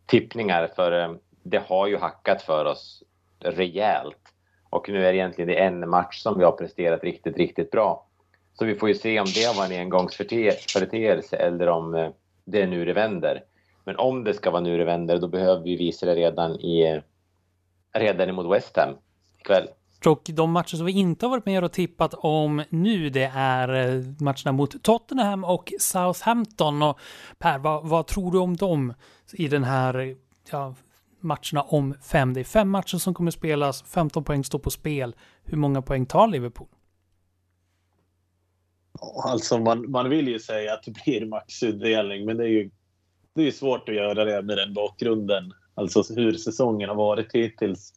tippningar för eh, det har ju hackat för oss rejält. Och nu är det egentligen det en match som vi har presterat riktigt, riktigt bra. Så vi får ju se om det var en engångsföreteelse eller om eh, det är nu det vänder. Men om det ska vara nu det vänder, då behöver vi visa det redan i eh, redan emot West Ham ikväll. Och de matcher som vi inte har varit med och tippat om nu, det är eh, matcherna mot Tottenham och Southampton. Och Per, vad, vad tror du om dem i den här ja, matcherna om fem? Det är fem matcher som kommer spelas, 15 poäng står på spel. Hur många poäng tar Liverpool? Alltså man, man vill ju säga att det blir maxutdelning, men det är ju det är svårt att göra det med den bakgrunden. Alltså hur säsongen har varit hittills.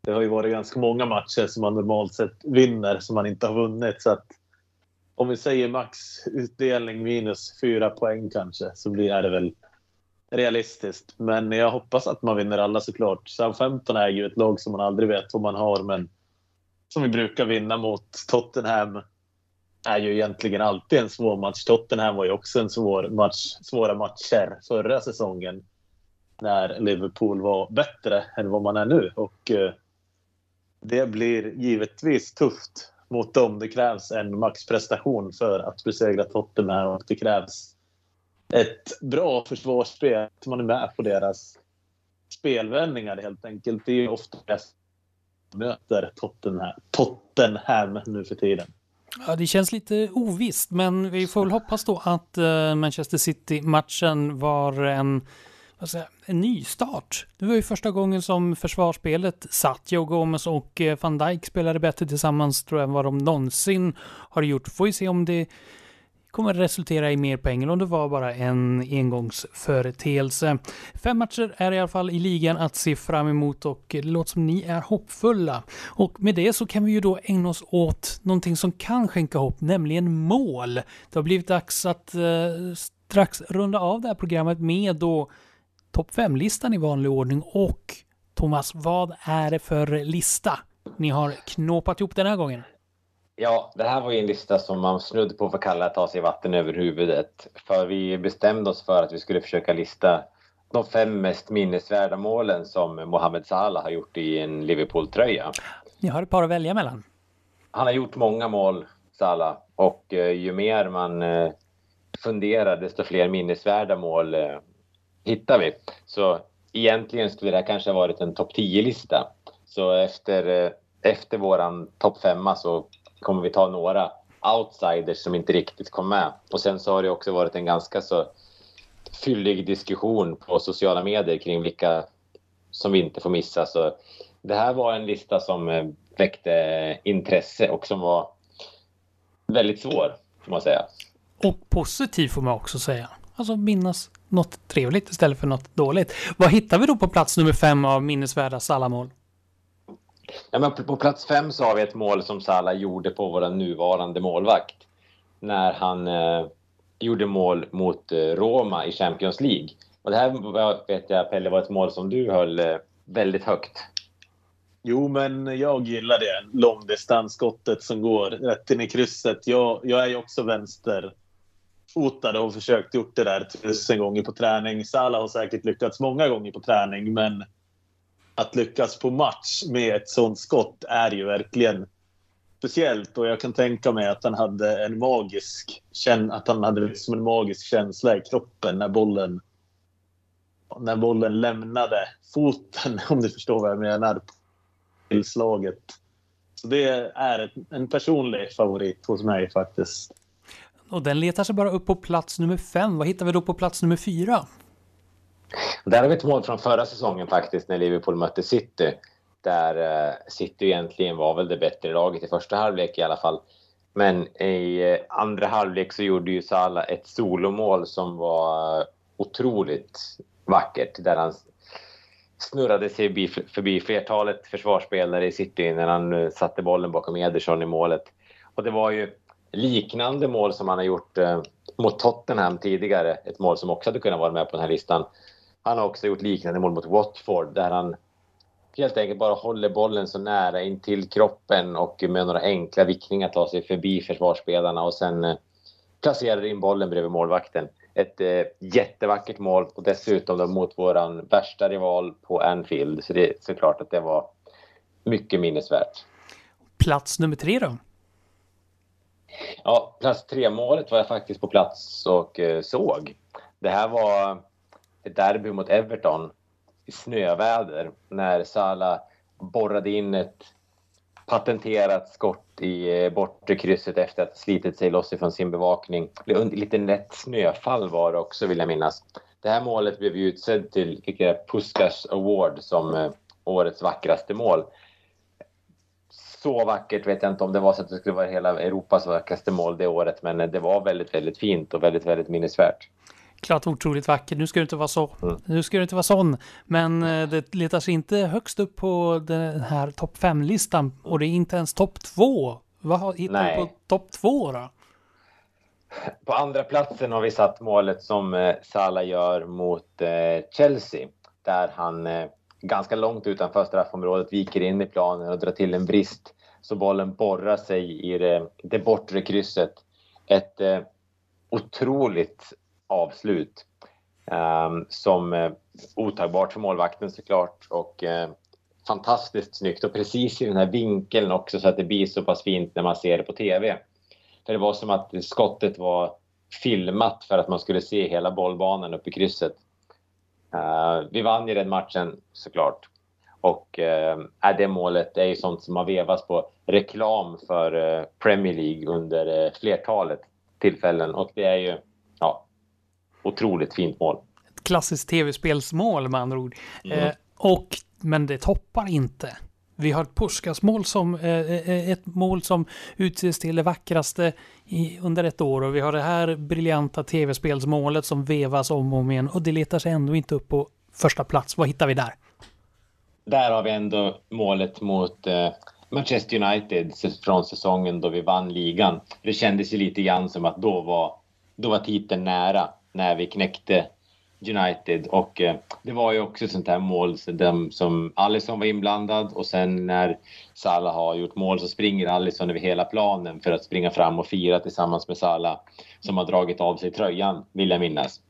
Det har ju varit ganska många matcher som man normalt sett vinner som man inte har vunnit. Så att om vi säger max utdelning minus fyra poäng kanske så blir det väl realistiskt. Men jag hoppas att man vinner alla såklart. Southampton är ju ett lag som man aldrig vet vad man har men som vi brukar vinna mot Tottenham är ju egentligen alltid en svår match. Tottenham var ju också en svår match, svåra matcher förra säsongen när Liverpool var bättre än vad man är nu. Och eh, det blir givetvis tufft mot dem. Det krävs en maxprestation för att besegra Tottenham och det krävs ett bra försvarsspel. Att man är med på deras spelvändningar helt enkelt. Det är ju ofta bäst möter Tottenham, Tottenham nu för tiden. Ja, det känns lite ovisst, men vi får väl hoppas då att eh, Manchester City-matchen var en, vad säger, en nystart. Det var ju första gången som försvarsspelet satt. Joe Gomez och eh, van Dijk spelade bättre tillsammans tror jag än vad de någonsin har gjort. Får vi se om det kommer resultera i mer pengar om det var bara en engångsföreteelse. Fem matcher är i alla fall i ligan att se fram emot och det låter som ni är hoppfulla. Och med det så kan vi ju då ägna oss åt någonting som kan skänka hopp, nämligen mål. Det har blivit dags att eh, strax runda av det här programmet med då topp 5-listan i vanlig ordning och Thomas, vad är det för lista ni har knåpat ihop den här gången? Ja, det här var ju en lista som man snudd på för kalla att ta sig vatten över huvudet. För vi bestämde oss för att vi skulle försöka lista de fem mest minnesvärda målen som Mohamed Salah har gjort i en Liverpool-tröja. Ni har ett par att välja mellan. Han har gjort många mål, Salah. Och eh, ju mer man eh, funderar, desto fler minnesvärda mål eh, hittar vi. Så egentligen skulle det här kanske ha varit en topp 10-lista. Så efter, eh, efter våran topp femma så kommer vi ta några outsiders som inte riktigt kom med. Och sen så har det också varit en ganska så fyllig diskussion på sociala medier kring vilka som vi inte får missa. Så det här var en lista som eh, väckte eh, intresse och som var väldigt svår, får man säga. Och positiv får man också säga. Alltså minnas något trevligt istället för något dåligt. Vad hittar vi då på plats nummer fem av minnesvärda Salamål? Ja, men på plats fem så har vi ett mål som Salah gjorde på vår nuvarande målvakt. När han eh, gjorde mål mot eh, Roma i Champions League. Och det här vet jag, Pelle, var ett mål som du höll eh, väldigt högt. Jo, men jag gillar det långdistansskottet som går rätt in i krysset. Jag, jag är ju också vänsterfotad och har försökt gjort det där tusen gånger på träning. Salah har säkert lyckats många gånger på träning, men att lyckas på match med ett sånt skott är ju verkligen speciellt och jag kan tänka mig att han hade en magisk att han hade liksom en magisk känsla i kroppen när bollen när bollen lämnade foten, om du förstår vad jag menar, till slaget. Så det är en personlig favorit hos mig faktiskt. Och den letar sig bara upp på plats nummer fem. Vad hittar vi då på plats nummer fyra? Där har vi ett mål från förra säsongen faktiskt när Liverpool mötte City. Där eh, City egentligen var väl det bättre laget i första halvlek i alla fall. Men i eh, andra halvlek så gjorde ju Salah ett solomål som var otroligt vackert. Där han snurrade sig förbi flertalet försvarsspelare i City när han eh, satte bollen bakom Ederson i målet. Och det var ju liknande mål som han har gjort eh, mot Tottenham tidigare. Ett mål som också hade kunnat vara med på den här listan. Han har också gjort liknande mål mot Watford där han helt enkelt bara håller bollen så nära in till kroppen och med några enkla vickningar tar sig förbi försvarsspelarna och sen eh, placerar in bollen bredvid målvakten. Ett eh, jättevackert mål och dessutom då mot våran värsta rival på Anfield. Så det är såklart att det var mycket minnesvärt. Plats nummer tre då? Ja, plats tre målet var jag faktiskt på plats och eh, såg. Det här var ett derby mot Everton i snöväder när Salah borrade in ett patenterat skott i eh, bortre krysset efter att ha slitit sig loss ifrån sin bevakning. Lite lätt snöfall var det också vill jag minnas. Det här målet blev ju utsedd till Puskas Award som eh, årets vackraste mål. Så vackert vet jag inte om det var så att det skulle vara hela Europas vackraste mål det året men det var väldigt, väldigt fint och väldigt, väldigt minnesvärt. Klart otroligt vackert. Nu ska du inte vara så. Mm. Nu ska du inte vara sån. Men eh, det letar sig inte högst upp på den här topp 5-listan. Och det är inte ens topp 2. Vad hittar du på topp 2 då? På andra platsen har vi satt målet som eh, Salah gör mot eh, Chelsea. Där han eh, ganska långt utanför straffområdet viker in i planen och drar till en brist så bollen borrar sig i det, det bortre krysset. Ett eh, otroligt avslut eh, som eh, otagbart för målvakten såklart och eh, fantastiskt snyggt och precis i den här vinkeln också så att det blir så pass fint när man ser det på TV. För det var som att skottet var filmat för att man skulle se hela bollbanan uppe i krysset. Uh, vi vann ju den matchen såklart. Och uh, det målet är ju sånt som har vevats på reklam för uh, Premier League under uh, flertalet tillfällen. Och det är ju ja, otroligt fint mål. Ett klassiskt tv-spelsmål med andra ord. Mm. och, men det toppar inte vi har Puskas mål som eh, eh, eh, ett mål som utses till det vackraste i, under ett år och vi har det här briljanta tv-spelsmålet som vevas om och om igen och det letar sig ändå inte upp på första plats. Vad hittar vi där? Där har vi ändå målet mot eh, Manchester United från säsongen då vi vann ligan. Det kändes ju lite grann som att då var, då var titeln nära när vi knäckte United och eh, det var ju också ett sånt här mål som, som Alisson var inblandad och sen när Salah har gjort mål så springer Alisson över hela planen för att springa fram och fira tillsammans med Salah som har dragit av sig tröjan, vill jag minnas.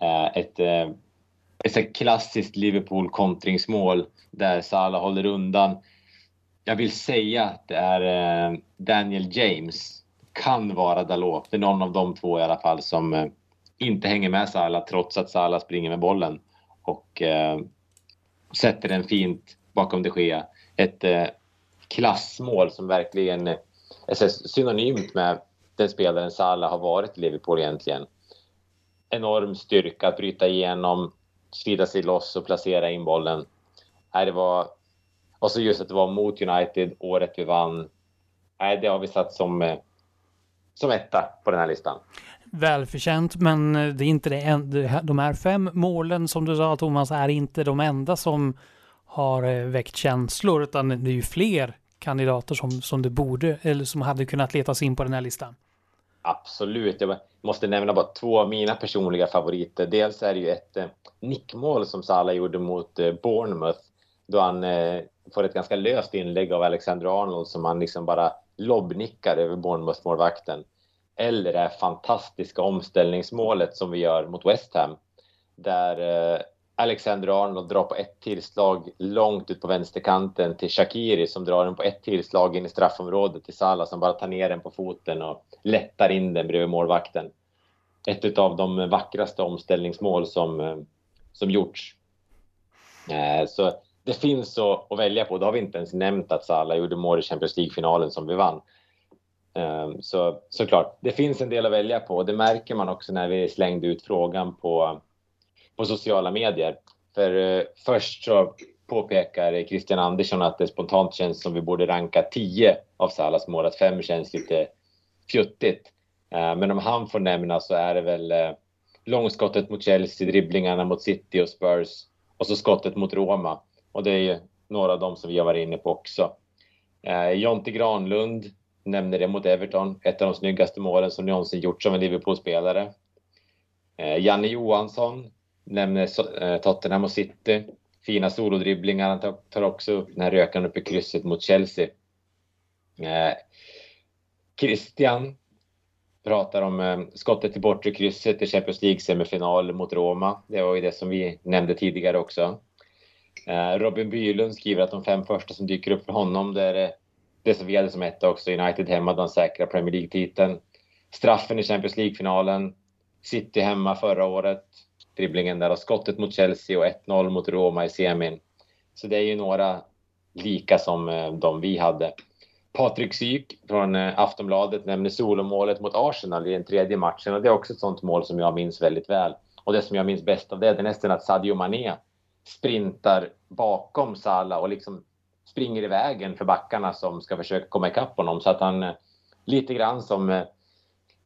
Eh, ett, eh, ett klassiskt Liverpool kontringsmål där Salah håller undan. Jag vill säga att det är eh, Daniel James, kan vara Dalot, det är någon av de två i alla fall som eh, inte hänger med Salah trots att Salah springer med bollen och eh, sätter den fint bakom de Gea. Ett eh, klassmål som verkligen eh, är synonymt med den spelaren Salah har varit i Liverpool egentligen. Enorm styrka att bryta igenom, slida sig loss och placera in bollen. Nej, det var... Och så just att det var mot United året vi vann. Nej, det har vi satt som, eh, som etta på den här listan välförtjänt, men eh, det är inte det enda. De här fem målen som du sa Thomas är inte de enda som har eh, väckt känslor, utan det är ju fler kandidater som, som det borde, eller som hade kunnat letas in på den här listan. Absolut. Jag måste nämna bara två av mina personliga favoriter. Dels är det ju ett eh, nickmål som Salah gjorde mot Bournemouth då han får ett ganska löst inlägg av Alexander Arnold som han liksom bara lobbnickar över Bournemouth-målvakten eller det här fantastiska omställningsmålet som vi gör mot West Ham. Där eh, Alexander Arnold drar på ett tillslag långt ut på vänsterkanten till Shakiri som drar den på ett tillslag in i straffområdet till Salah som bara tar ner den på foten och lättar in den bredvid målvakten. Ett av de vackraste omställningsmål som, eh, som gjorts. Eh, så det finns att, att välja på. Då har vi inte ens nämnt att Salah gjorde mål i Champions League-finalen som vi vann. Ehm, så såklart, det finns en del att välja på. Det märker man också när vi slängde ut frågan på, på sociala medier. För eh, först så påpekar Christian Andersson att det spontant känns som vi borde ranka 10 av Salas mål, att 5 känns lite fjuttigt. Ehm, men om han får nämna så är det väl eh, långskottet mot Chelsea, dribblingarna mot City och Spurs och så skottet mot Roma. Och det är ju några av dem som vi har varit inne på också. Ehm, Jonte Granlund nämner det mot Everton. Ett av de snyggaste målen som någonsin gjorts av en Liverpool-spelare. Eh, Janne Johansson nämner eh, Tottenham och City. Fina solodribblingar. Han tar också upp den här rökan uppe i krysset mot Chelsea. Eh, Christian pratar om eh, skottet i bortre krysset i Champions League-semifinal mot Roma. Det var ju det som vi nämnde tidigare också. Eh, Robin Bylund skriver att de fem första som dyker upp för honom, det är eh, det som vi hade som etta också, United hemma, de säkra Premier League-titeln. Straffen i Champions League-finalen. City hemma förra året. Dribblingen där och skottet mot Chelsea och 1-0 mot Roma i semin. Så det är ju några lika som eh, de vi hade. Patrik Syk från eh, Aftonbladet nämner solomålet mot Arsenal i den tredje matchen och det är också ett sånt mål som jag minns väldigt väl. Och det som jag minns bäst av det, det är nästan att Sadio Mané sprintar bakom Salah och liksom springer i vägen för backarna som ska försöka komma ikapp honom så att han eh, lite grann som eh,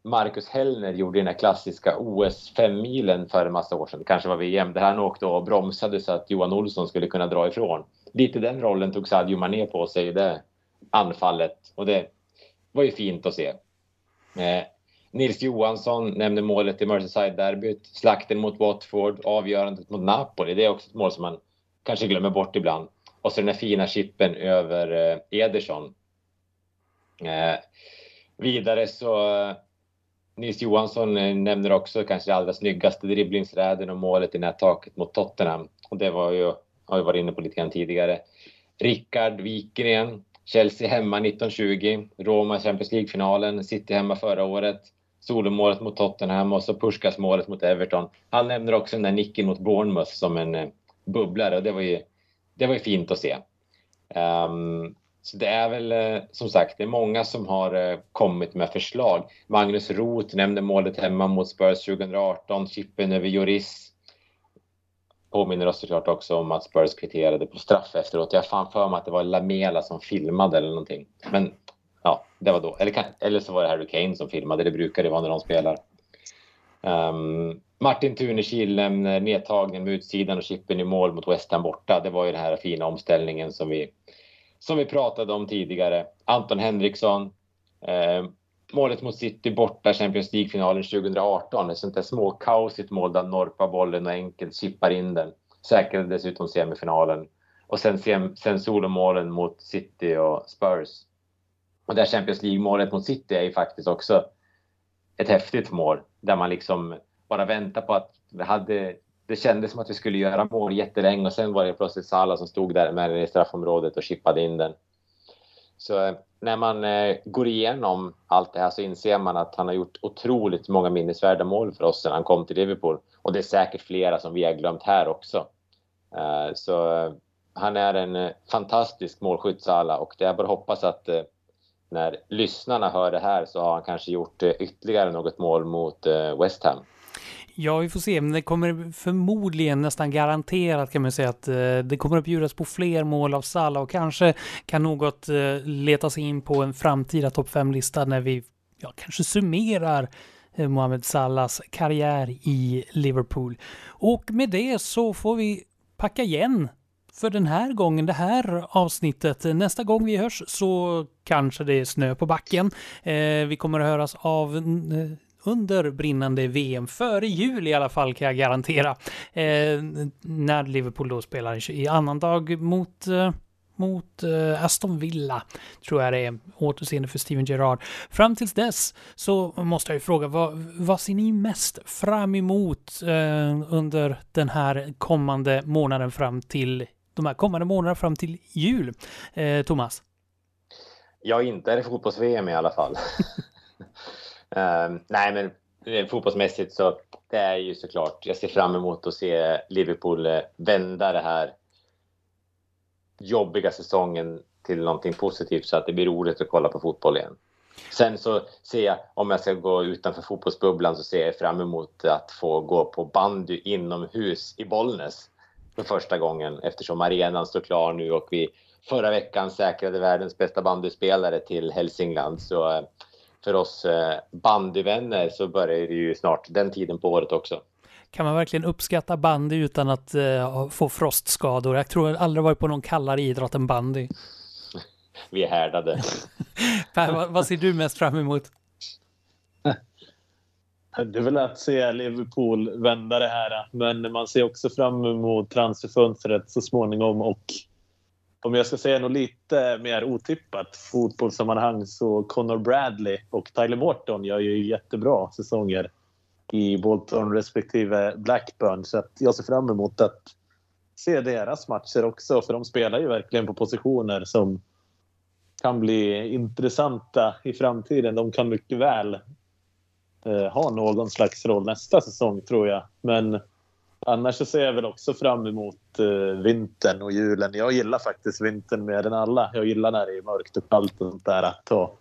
Marcus Hellner gjorde i den här klassiska OS 5-milen för en massa år sedan, kanske var VM, där han åkte och bromsade så att Johan Olsson skulle kunna dra ifrån. Lite den rollen tog Sadio Mané på sig i det anfallet och det var ju fint att se. Eh, Nils Johansson nämnde målet i Merseyside-derbyt, slakten mot Watford, avgörandet mot Napoli. Det är också ett mål som man kanske glömmer bort ibland. Och så den här fina chippen över eh, Ederson. Eh, vidare så eh, Nils Johansson eh, nämner också kanske det allra snyggaste dribblingsräden och målet i nättaket mot Tottenham. Och det var ju, har vi varit inne på lite grann tidigare. Rickard Wikgren, Chelsea hemma 1920, Roma Champions League-finalen, City hemma förra året, solomålet mot Tottenham och så Puskas målet mot Everton. Han nämner också den där nicken mot Bournemouth som en eh, bubblare och det var ju, det var ju fint att se. Um, så det är väl eh, som sagt, det är många som har eh, kommit med förslag. Magnus Roth nämnde målet hemma mot Spurs 2018, chippen över Joris. Påminner oss såklart också om att Spurs kvitterade på straff efteråt. Jag har fan för mig att det var Lamela som filmade eller någonting. Men ja, det var då. Eller, eller så var det Harry Kane som filmade. Det brukar det vara när de spelar. Um, Martin Tunekil nämner eh, nedtagningen med utsidan och chippen i mål mot West Ham borta. Det var ju den här fina omställningen som vi som vi pratade om tidigare. Anton Henriksson. Eh, målet mot City borta Champions League-finalen 2018. Ett sånt där småkaosigt mål där norpa bollen och enkelt chippar in den. Säkrade dessutom semifinalen. Och sen, sen solomålen mot City och Spurs. Och det Champions League-målet mot City är ju faktiskt också ett häftigt mål. Där man liksom bara vänta på att det hade det kändes som att vi skulle göra mål jättelänge och sen var det plötsligt Salah som stod där med den i straffområdet och chippade in den. Så eh, när man eh, går igenom allt det här så inser man att han har gjort otroligt många minnesvärda mål för oss sedan han kom till Liverpool. Och det är säkert flera som vi har glömt här också. Eh, så han är en fantastisk målskytt Salah och det är bara att hoppas att när lyssnarna hör det här så har han kanske gjort ytterligare något mål mot West Ham. Ja, vi får se. Men det kommer förmodligen nästan garanterat kan man säga att eh, det kommer att bjudas på fler mål av Salah och kanske kan något eh, leta sig in på en framtida topp 5-lista när vi ja, kanske summerar eh, Mohamed Salahs karriär i Liverpool. Och med det så får vi packa igen för den här gången, det här avsnittet. Nästa gång vi hörs så kanske det är snö på backen. Eh, vi kommer att höras av eh, under brinnande VM, före jul i alla fall kan jag garantera. Eh, när Liverpool då spelar i annan dag mot eh, mot eh, Aston Villa, tror jag det är, återseende för Steven Gerrard. Fram tills dess så måste jag ju fråga, vad, vad ser ni mest fram emot eh, under den här kommande månaden fram till, de här kommande månaderna fram till jul? eh, Thomas? Ja, inte är det fotbolls-VM i alla fall. Uh, nej, men eh, fotbollsmässigt så det är ju såklart, jag ser fram emot att se Liverpool eh, vända det här jobbiga säsongen till någonting positivt så att det blir roligt att kolla på fotboll igen. Sen så ser jag, om jag ska gå utanför fotbollsbubblan, så ser jag fram emot att få gå på bandy inomhus i Bollnäs för första gången eftersom arenan står klar nu och vi förra veckan säkrade världens bästa bandyspelare till Hälsingland. Så eh, för oss eh, bandyvänner så börjar det ju snart den tiden på året också. Kan man verkligen uppskatta bandy utan att uh, få frostskador? Jag tror jag aldrig varit på någon kallare idrott än bandy. Vi är härdade. per, vad, vad ser du mest fram emot? Det är väl att se Liverpool vända det här. Men man ser också fram emot transferfönstret så småningom och om jag ska säga något lite mer otippat fotbollssammanhang så Connor Bradley och Tyler Morton gör ju jättebra säsonger i Bolton respektive Blackburn. Så att jag ser fram emot att se deras matcher också för de spelar ju verkligen på positioner som kan bli intressanta i framtiden. De kan mycket väl eh, ha någon slags roll nästa säsong tror jag. Men Annars så ser jag väl också fram emot uh, vintern och julen. Jag gillar faktiskt vintern mer än alla. Jag gillar när det är mörkt och kallt och sånt där. Att ta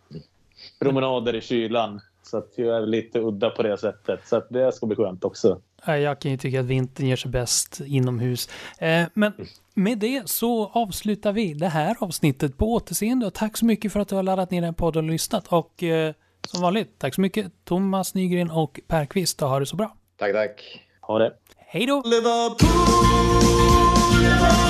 promenader i kylan. Så att jag är lite udda på det sättet. Så att det ska bli skönt också. Jag kan ju tycka att vintern gör sig bäst inomhus. Eh, men med det så avslutar vi det här avsnittet på återseende. Och tack så mycket för att du har laddat ner den podden och lyssnat. Och eh, som vanligt, tack så mycket Thomas Nygren och Per Kvist. Ha det så bra. Tack, tack. Ha det. Hej då! Liverpool, Liverpool.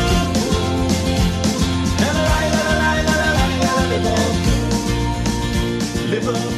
Liverpool.